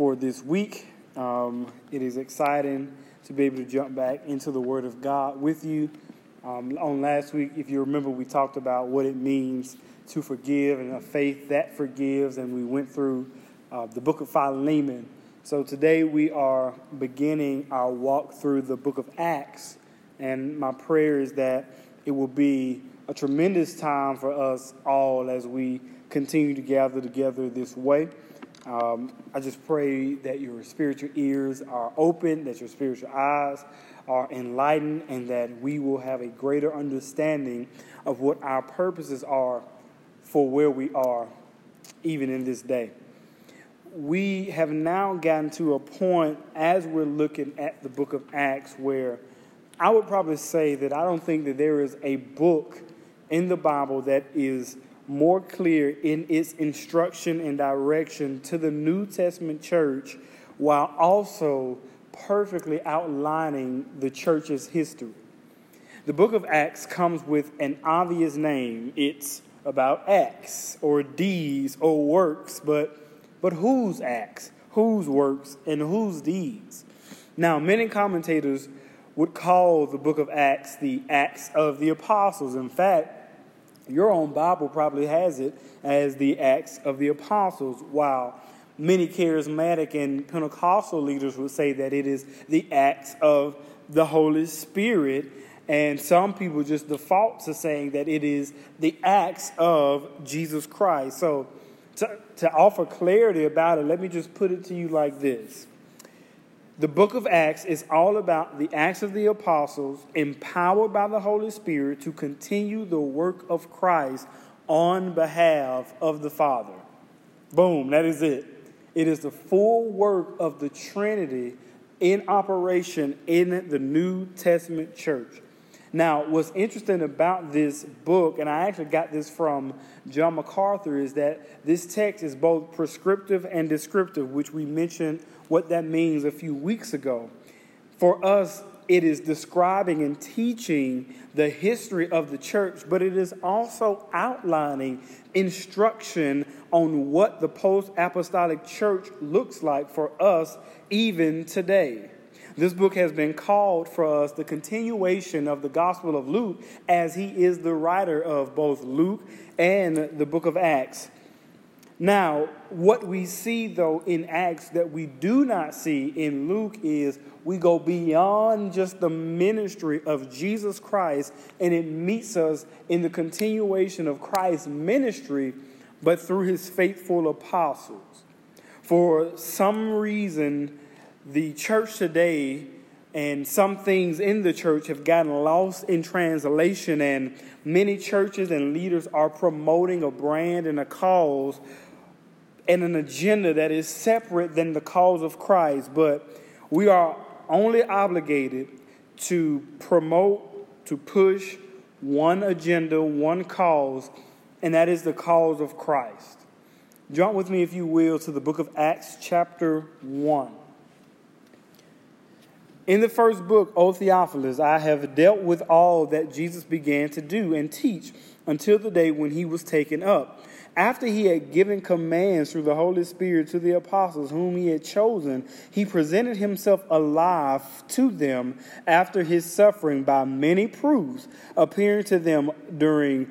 for this week. Um, it is exciting to be able to jump back into the Word of God with you. Um, on last week, if you remember, we talked about what it means to forgive and a faith that forgives, and we went through uh, the book of Philemon. So today we are beginning our walk through the book of Acts, and my prayer is that it will be a tremendous time for us all as we continue to gather together this way. Um, I just pray that your spiritual ears are open, that your spiritual eyes are enlightened, and that we will have a greater understanding of what our purposes are for where we are, even in this day. We have now gotten to a point as we're looking at the book of Acts where I would probably say that I don't think that there is a book in the Bible that is more clear in its instruction and direction to the New Testament church while also perfectly outlining the church's history. The book of Acts comes with an obvious name. It's about acts or deeds or works, but, but whose acts, whose works, and whose deeds? Now, many commentators would call the book of Acts the Acts of the Apostles. In fact, your own Bible probably has it as the Acts of the Apostles, while many charismatic and Pentecostal leaders would say that it is the Acts of the Holy Spirit. And some people just default to saying that it is the acts of Jesus Christ. So, to, to offer clarity about it, let me just put it to you like this the book of Acts is all about the acts of the apostles, empowered by the Holy Spirit to continue the work of Christ on behalf of the Father. Boom, that is it. It is the full work of the Trinity in operation in the New Testament church. Now, what's interesting about this book, and I actually got this from John MacArthur, is that this text is both prescriptive and descriptive, which we mentioned what that means a few weeks ago. For us, it is describing and teaching the history of the church, but it is also outlining instruction on what the post apostolic church looks like for us even today. This book has been called for us the continuation of the Gospel of Luke, as he is the writer of both Luke and the book of Acts. Now, what we see though in Acts that we do not see in Luke is we go beyond just the ministry of Jesus Christ and it meets us in the continuation of Christ's ministry, but through his faithful apostles. For some reason, the church today and some things in the church have gotten lost in translation, and many churches and leaders are promoting a brand and a cause and an agenda that is separate than the cause of Christ, but we are only obligated to promote, to push one agenda, one cause, and that is the cause of Christ. Jump with me, if you will, to the book of Acts, chapter 1. In the first book, O Theophilus, I have dealt with all that Jesus began to do and teach until the day when he was taken up. After he had given commands through the Holy Spirit to the apostles whom he had chosen, he presented himself alive to them after his suffering by many proofs, appearing to them during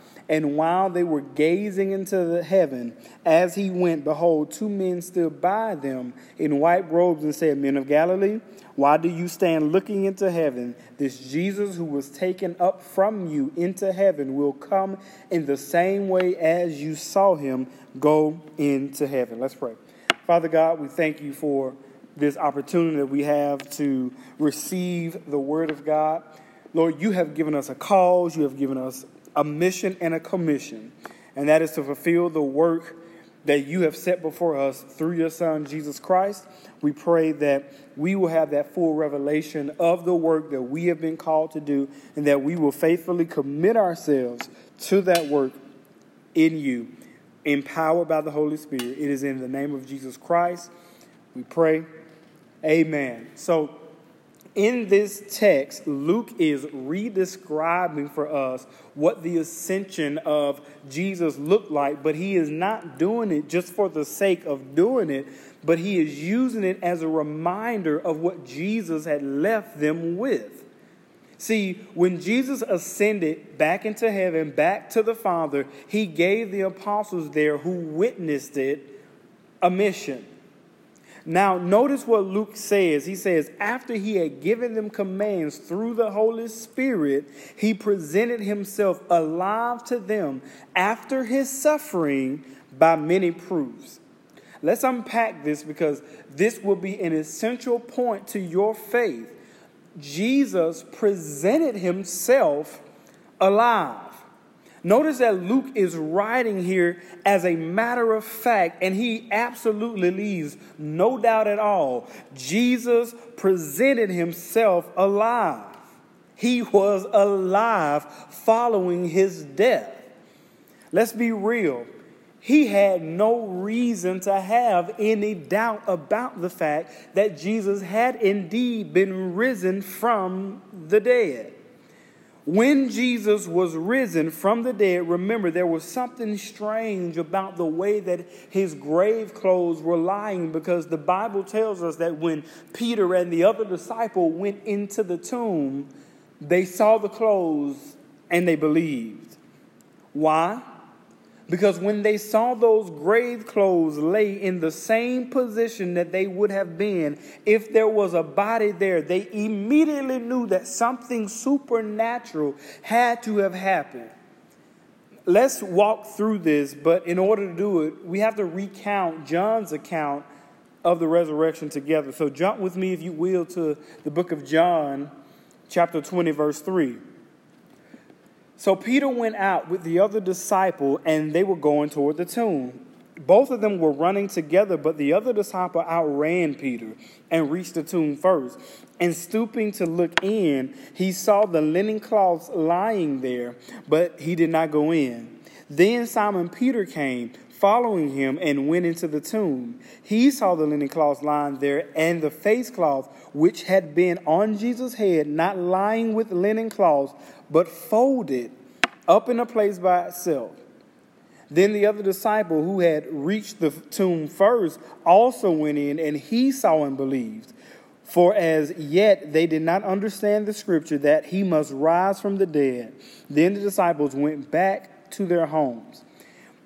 And while they were gazing into the heaven, as he went, behold, two men stood by them in white robes and said, Men of Galilee, why do you stand looking into heaven? This Jesus who was taken up from you into heaven will come in the same way as you saw him go into heaven. Let's pray. Father God, we thank you for this opportunity that we have to receive the word of God. Lord, you have given us a cause, you have given us a mission and a commission, and that is to fulfill the work that you have set before us through your Son, Jesus Christ. We pray that we will have that full revelation of the work that we have been called to do, and that we will faithfully commit ourselves to that work in you, empowered by the Holy Spirit. It is in the name of Jesus Christ we pray. Amen. So, in this text, Luke is redescribing for us what the ascension of Jesus looked like, but he is not doing it just for the sake of doing it, but he is using it as a reminder of what Jesus had left them with. See, when Jesus ascended back into heaven, back to the Father, he gave the apostles there who witnessed it a mission. Now, notice what Luke says. He says, after he had given them commands through the Holy Spirit, he presented himself alive to them after his suffering by many proofs. Let's unpack this because this will be an essential point to your faith. Jesus presented himself alive. Notice that Luke is writing here as a matter of fact, and he absolutely leaves no doubt at all. Jesus presented himself alive. He was alive following his death. Let's be real. He had no reason to have any doubt about the fact that Jesus had indeed been risen from the dead. When Jesus was risen from the dead, remember there was something strange about the way that his grave clothes were lying because the Bible tells us that when Peter and the other disciple went into the tomb, they saw the clothes and they believed. Why? Because when they saw those grave clothes lay in the same position that they would have been if there was a body there, they immediately knew that something supernatural had to have happened. Let's walk through this, but in order to do it, we have to recount John's account of the resurrection together. So jump with me, if you will, to the book of John, chapter 20, verse 3. So Peter went out with the other disciple, and they were going toward the tomb. Both of them were running together, but the other disciple outran Peter and reached the tomb first. And stooping to look in, he saw the linen cloths lying there, but he did not go in. Then Simon Peter came, following him, and went into the tomb. He saw the linen cloths lying there, and the face cloth which had been on Jesus' head, not lying with linen cloths, but folded up in a place by itself. Then the other disciple who had reached the tomb first also went in, and he saw and believed. For as yet they did not understand the scripture that he must rise from the dead. Then the disciples went back to their homes.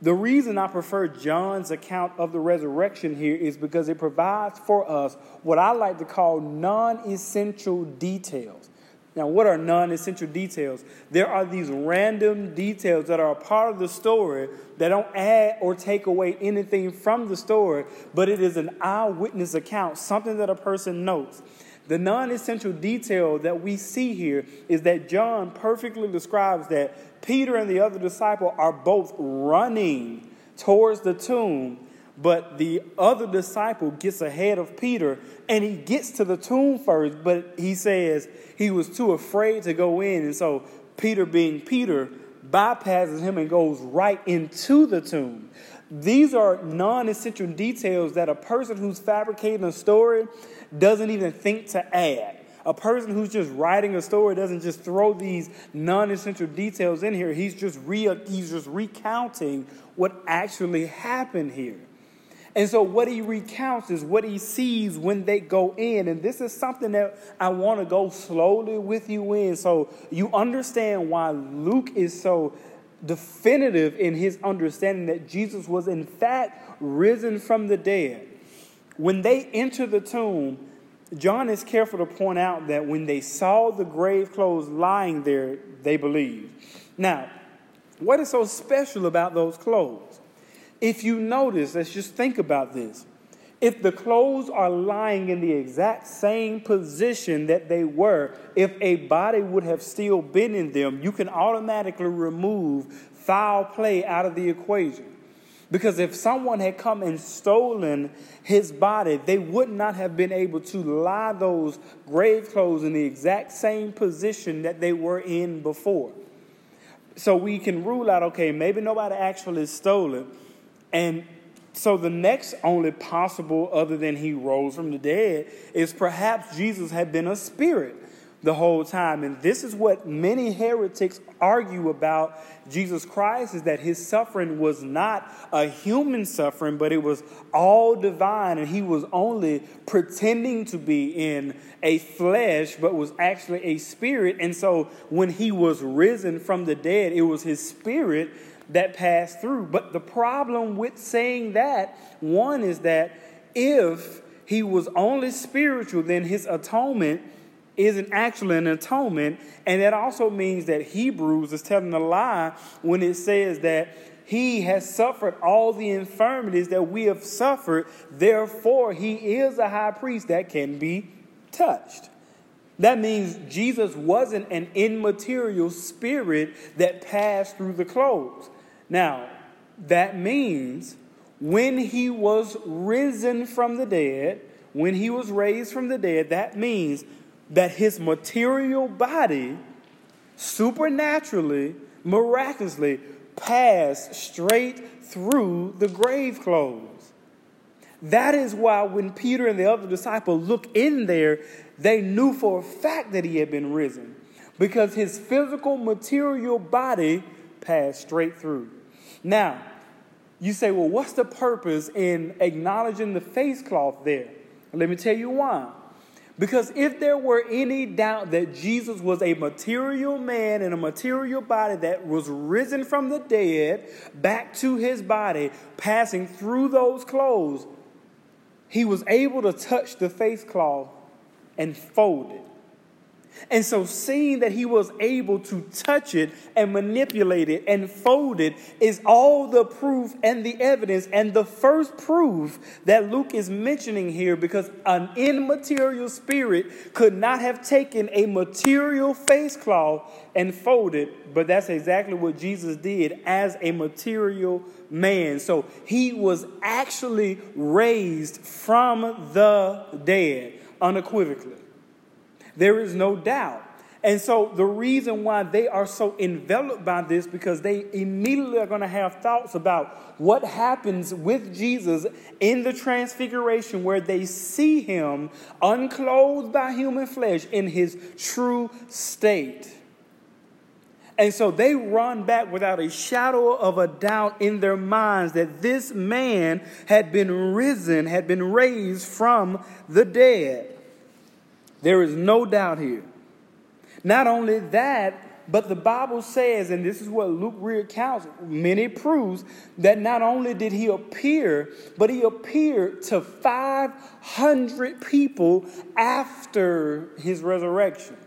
The reason I prefer John's account of the resurrection here is because it provides for us what I like to call non essential details. Now, what are non essential details? There are these random details that are a part of the story that don't add or take away anything from the story, but it is an eyewitness account, something that a person knows. The non essential detail that we see here is that John perfectly describes that Peter and the other disciple are both running towards the tomb but the other disciple gets ahead of Peter and he gets to the tomb first, but he says he was too afraid to go in. And so Peter, being Peter, bypasses him and goes right into the tomb. These are non essential details that a person who's fabricating a story doesn't even think to add. A person who's just writing a story doesn't just throw these non-essential details in here. He's just re- he's just recounting what actually happened here. And so, what he recounts is what he sees when they go in. And this is something that I want to go slowly with you in so you understand why Luke is so definitive in his understanding that Jesus was in fact risen from the dead. When they enter the tomb, John is careful to point out that when they saw the grave clothes lying there, they believed. Now, what is so special about those clothes? If you notice, let's just think about this. If the clothes are lying in the exact same position that they were, if a body would have still been in them, you can automatically remove foul play out of the equation. Because if someone had come and stolen his body, they would not have been able to lie those grave clothes in the exact same position that they were in before. So we can rule out okay, maybe nobody actually stole it. And so the next only possible, other than he rose from the dead, is perhaps Jesus had been a spirit the whole time. And this is what many heretics argue about Jesus Christ is that his suffering was not a human suffering, but it was all divine, and he was only pretending to be in a flesh, but was actually a spirit. And so when he was risen from the dead, it was his spirit that passed through. But the problem with saying that, one is that if he was only spiritual, then his atonement isn't actually an atonement. And that also means that Hebrews is telling a lie when it says that he has suffered all the infirmities that we have suffered. Therefore, he is a high priest that can be touched. That means Jesus wasn't an immaterial spirit that passed through the clothes. Now, that means when he was risen from the dead, when he was raised from the dead, that means that his material body supernaturally, miraculously passed straight through the grave clothes. That is why when Peter and the other disciple look in there, they knew for a fact that he had been risen because his physical material body passed straight through. Now, you say, well, what's the purpose in acknowledging the face cloth there? Let me tell you why. Because if there were any doubt that Jesus was a material man in a material body that was risen from the dead back to his body, passing through those clothes, he was able to touch the face cloth and fold it. And so, seeing that he was able to touch it and manipulate it and fold it is all the proof and the evidence, and the first proof that Luke is mentioning here because an immaterial spirit could not have taken a material face cloth and folded, but that's exactly what Jesus did as a material man. So, he was actually raised from the dead unequivocally. There is no doubt. And so the reason why they are so enveloped by this because they immediately are going to have thoughts about what happens with Jesus in the transfiguration where they see him unclothed by human flesh in his true state. And so they run back without a shadow of a doubt in their minds that this man had been risen, had been raised from the dead. There is no doubt here. Not only that, but the Bible says, and this is what Luke recounts, many proves, that not only did he appear, but he appeared to 500 people after his resurrection.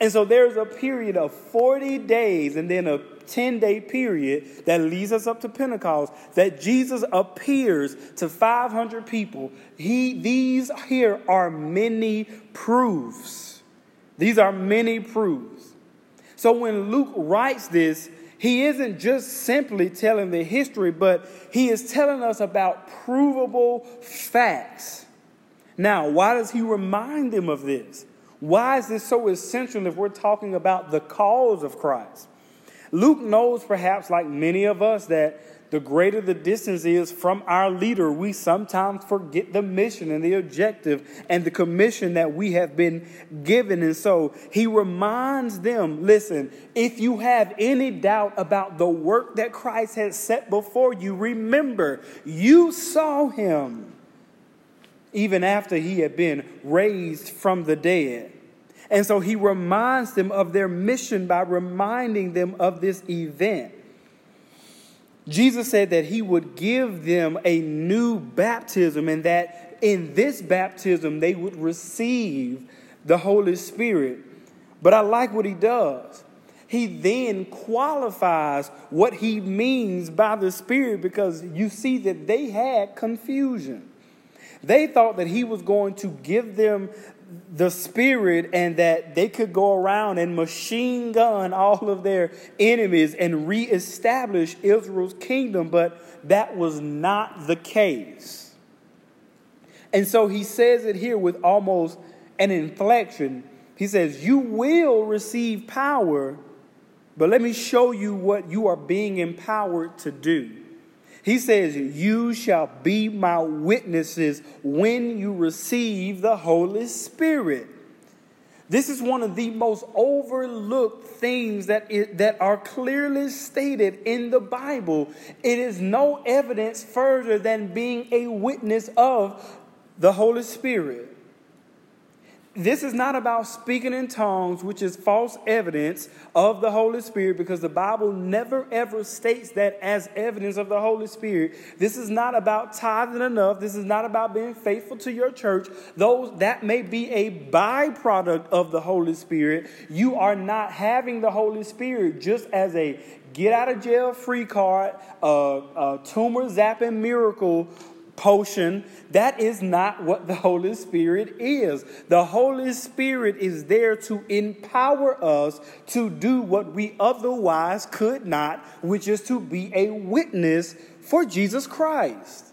And so there's a period of 40 days and then a 10 day period that leads us up to Pentecost that Jesus appears to 500 people. He, these here are many proofs. These are many proofs. So when Luke writes this, he isn't just simply telling the history, but he is telling us about provable facts. Now, why does he remind them of this? Why is this so essential if we're talking about the cause of Christ? Luke knows, perhaps like many of us, that the greater the distance is from our leader, we sometimes forget the mission and the objective and the commission that we have been given. And so he reminds them listen, if you have any doubt about the work that Christ has set before you, remember, you saw him even after he had been raised from the dead. And so he reminds them of their mission by reminding them of this event. Jesus said that he would give them a new baptism and that in this baptism they would receive the Holy Spirit. But I like what he does. He then qualifies what he means by the Spirit because you see that they had confusion. They thought that he was going to give them the spirit and that they could go around and machine gun all of their enemies and reestablish Israel's kingdom, but that was not the case. And so he says it here with almost an inflection. He says, You will receive power, but let me show you what you are being empowered to do. He says, You shall be my witnesses when you receive the Holy Spirit. This is one of the most overlooked things that, is, that are clearly stated in the Bible. It is no evidence further than being a witness of the Holy Spirit. This is not about speaking in tongues, which is false evidence of the Holy Spirit, because the Bible never ever states that as evidence of the Holy Spirit. This is not about tithing enough. This is not about being faithful to your church. Those that may be a byproduct of the Holy Spirit. You are not having the Holy Spirit just as a get out of jail free card, a, a tumor zapping miracle potion. That is not what the Holy Spirit is. The Holy Spirit is there to empower us to do what we otherwise could not, which is to be a witness for Jesus Christ.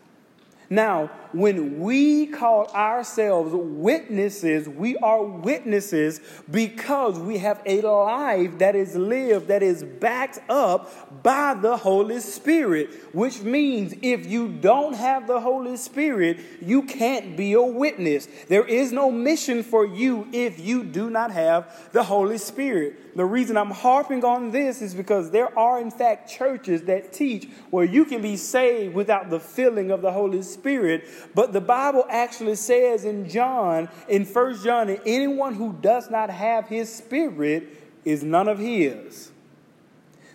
Now, when we call ourselves witnesses, we are witnesses because we have a life that is lived, that is backed up by the Holy Spirit, which means if you don't have the Holy Spirit, you can't be a witness. There is no mission for you if you do not have the Holy Spirit. The reason I'm harping on this is because there are, in fact, churches that teach where you can be saved without the filling of the Holy Spirit but the Bible actually says in John, in First John, that anyone who does not have his spirit is none of his.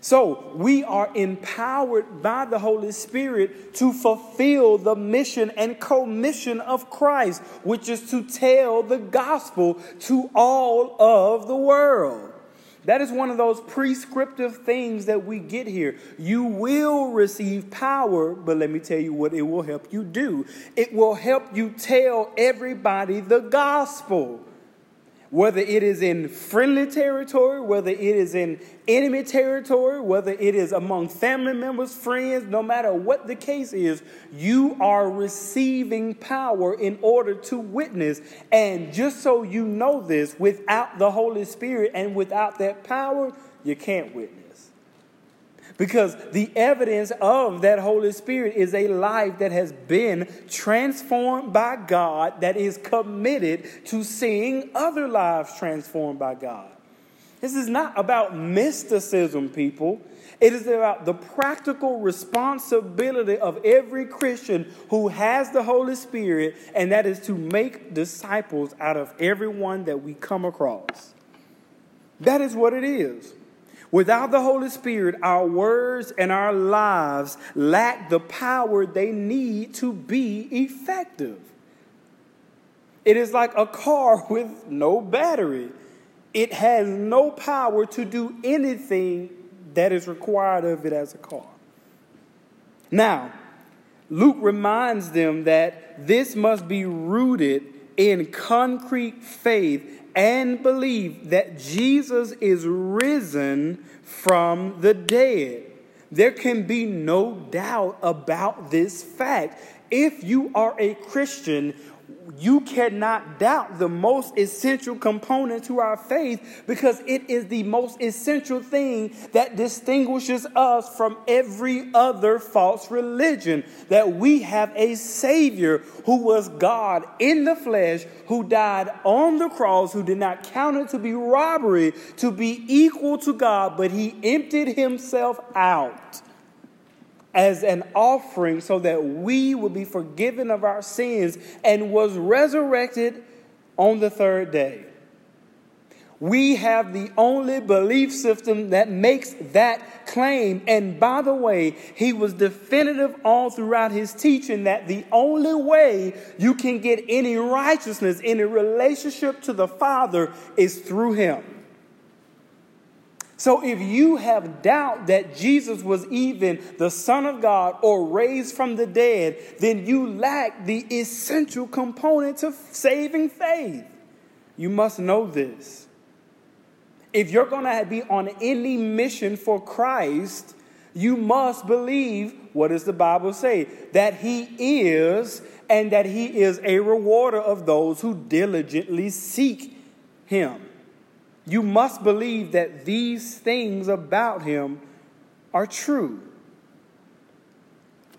So we are empowered by the Holy Spirit to fulfill the mission and commission of Christ, which is to tell the gospel to all of the world. That is one of those prescriptive things that we get here. You will receive power, but let me tell you what it will help you do. It will help you tell everybody the gospel whether it is in friendly territory, whether it is in enemy territory, whether it is among family members, friends, no matter what the case is, you are receiving power in order to witness. And just so you know this, without the Holy Spirit and without that power, you can't witness. Because the evidence of that Holy Spirit is a life that has been transformed by God, that is committed to seeing other lives transformed by God. This is not about mysticism, people. It is about the practical responsibility of every Christian who has the Holy Spirit, and that is to make disciples out of everyone that we come across. That is what it is. Without the Holy Spirit, our words and our lives lack the power they need to be effective. It is like a car with no battery. It has no power to do anything that is required of it as a car. Now, Luke reminds them that this must be rooted in concrete faith and believe that Jesus is risen from the dead. There can be no doubt about this fact. If you are a Christian, you cannot doubt the most essential component to our faith because it is the most essential thing that distinguishes us from every other false religion. That we have a Savior who was God in the flesh, who died on the cross, who did not count it to be robbery to be equal to God, but he emptied himself out as an offering so that we would be forgiven of our sins and was resurrected on the third day. We have the only belief system that makes that claim. And by the way, he was definitive all throughout his teaching that the only way you can get any righteousness, any relationship to the Father is through him. So if you have doubt that Jesus was even the Son of God or raised from the dead, then you lack the essential component to saving faith. You must know this. If you're going to be on any mission for Christ, you must believe what does the Bible say? That he is and that he is a rewarder of those who diligently seek him. You must believe that these things about him are true.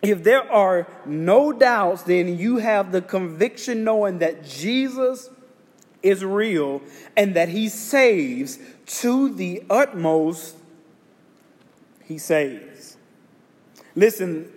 If there are no doubts, then you have the conviction knowing that Jesus is real and that he saves to the utmost, he saves. Listen,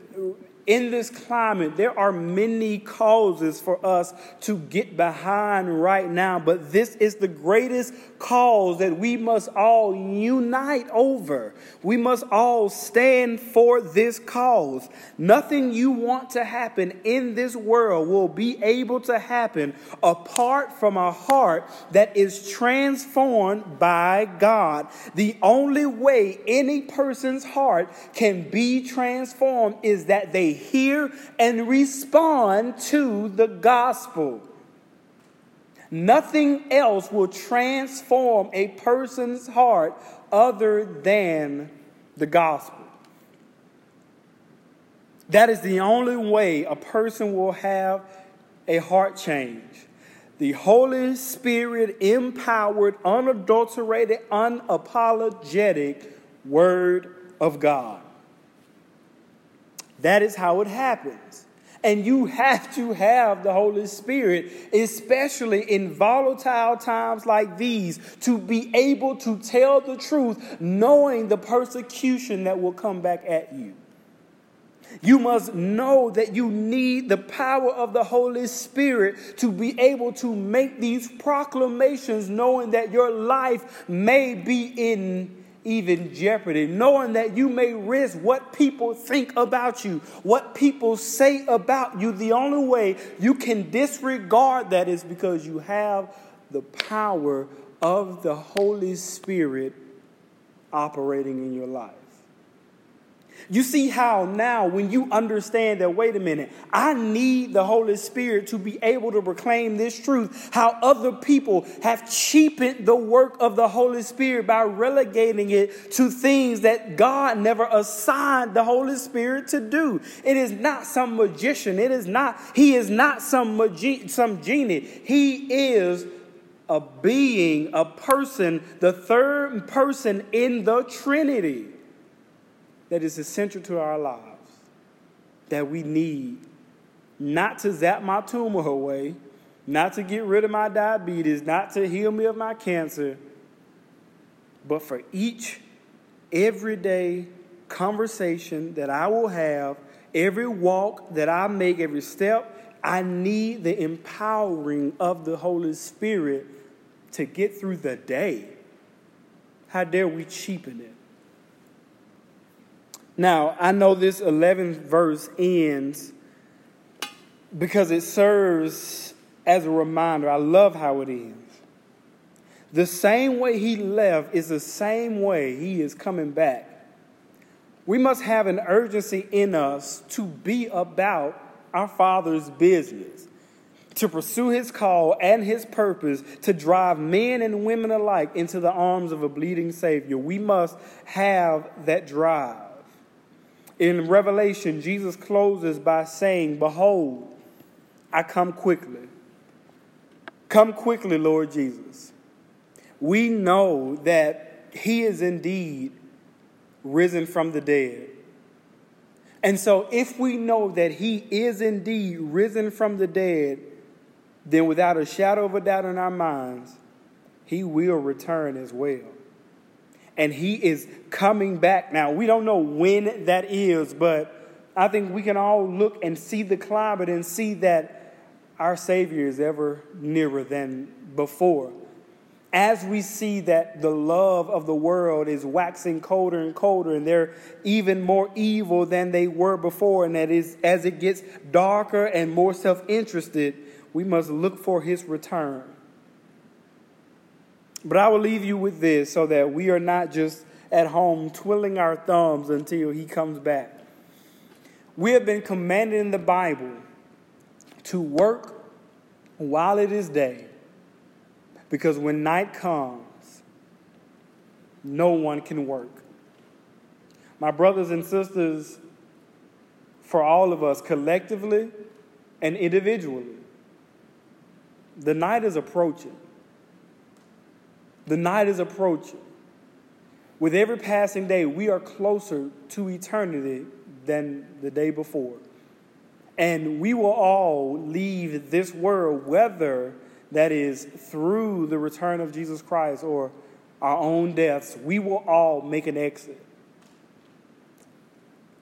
in this climate, there are many causes for us to get behind right now, but this is the greatest cause that we must all unite over. We must all stand for this cause. Nothing you want to happen in this world will be able to happen apart from a heart that is transformed by God. The only way any person's heart can be transformed is that they hear and respond to the gospel. Nothing else will transform a person's heart other than the gospel. That is the only way a person will have a heart change. The Holy Spirit empowered, unadulterated, unapologetic Word of God. That is how it happens. And you have to have the Holy Spirit, especially in volatile times like these, to be able to tell the truth, knowing the persecution that will come back at you. You must know that you need the power of the Holy Spirit to be able to make these proclamations, knowing that your life may be in even jeopardy, knowing that you may risk what people think about you, what people say about you. The only way you can disregard that is because you have the power of the Holy Spirit operating in your life. You see how now, when you understand that, wait a minute, I need the Holy Spirit to be able to proclaim this truth, how other people have cheapened the work of the Holy Spirit by relegating it to things that God never assigned the Holy Spirit to do. It is not some magician, it is not, he is not some, magi- some genie. He is a being, a person, the third person in the Trinity that is essential to our lives that we need not to zap my tumor away, not to get rid of my diabetes, not to heal me of my cancer, but for each everyday conversation that I will have, every walk that I make, every step, I need the empowering of the Holy Spirit to get through the day. How dare we cheapen it? Now, I know this 11th verse ends because it serves as a reminder. I love how it ends. The same way he left is the same way he is coming back. We must have an urgency in us to be about our Father's business, to pursue his call and his purpose to drive men and women alike into the arms of a bleeding Savior. We must have that drive. In Revelation, Jesus closes by saying, Behold, I come quickly. Come quickly, Lord Jesus. We know that He is indeed risen from the dead. And so, if we know that He is indeed risen from the dead, then without a shadow of a doubt in our minds, He will return as well and he is coming back. Now, we don't know when that is, but I think we can all look and see the climate and see that our Savior is ever nearer than before. as we see that the love of the world is waxing colder and colder, and they're even more evil than they were before, and that is as it gets darker and more self interested, we must look for his return. But I will leave you with this so that we are not just at home twiddling our thumbs until he comes back. We have been commanded in the Bible to work while it is day, because when night comes, no one can work. My brothers and sisters, for all of us collectively and individually, the night is approaching. The night is approaching. With every passing day, we are closer to eternity than the day before. And we will all leave this world, whether that is through the return of Jesus Christ or our own deaths, we will all make an exit.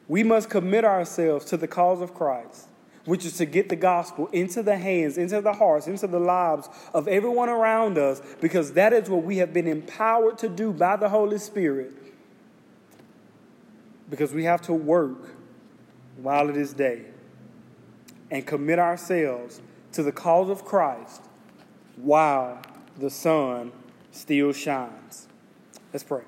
We must commit ourselves to the cause of Christ which is to get the gospel into the hands, into the hearts, into the lives of everyone around us, because that is what we have been empowered to do by the Holy Spirit. Because we have to work while it is day and commit ourselves to the cause of Christ while the sun still shines. Let's pray.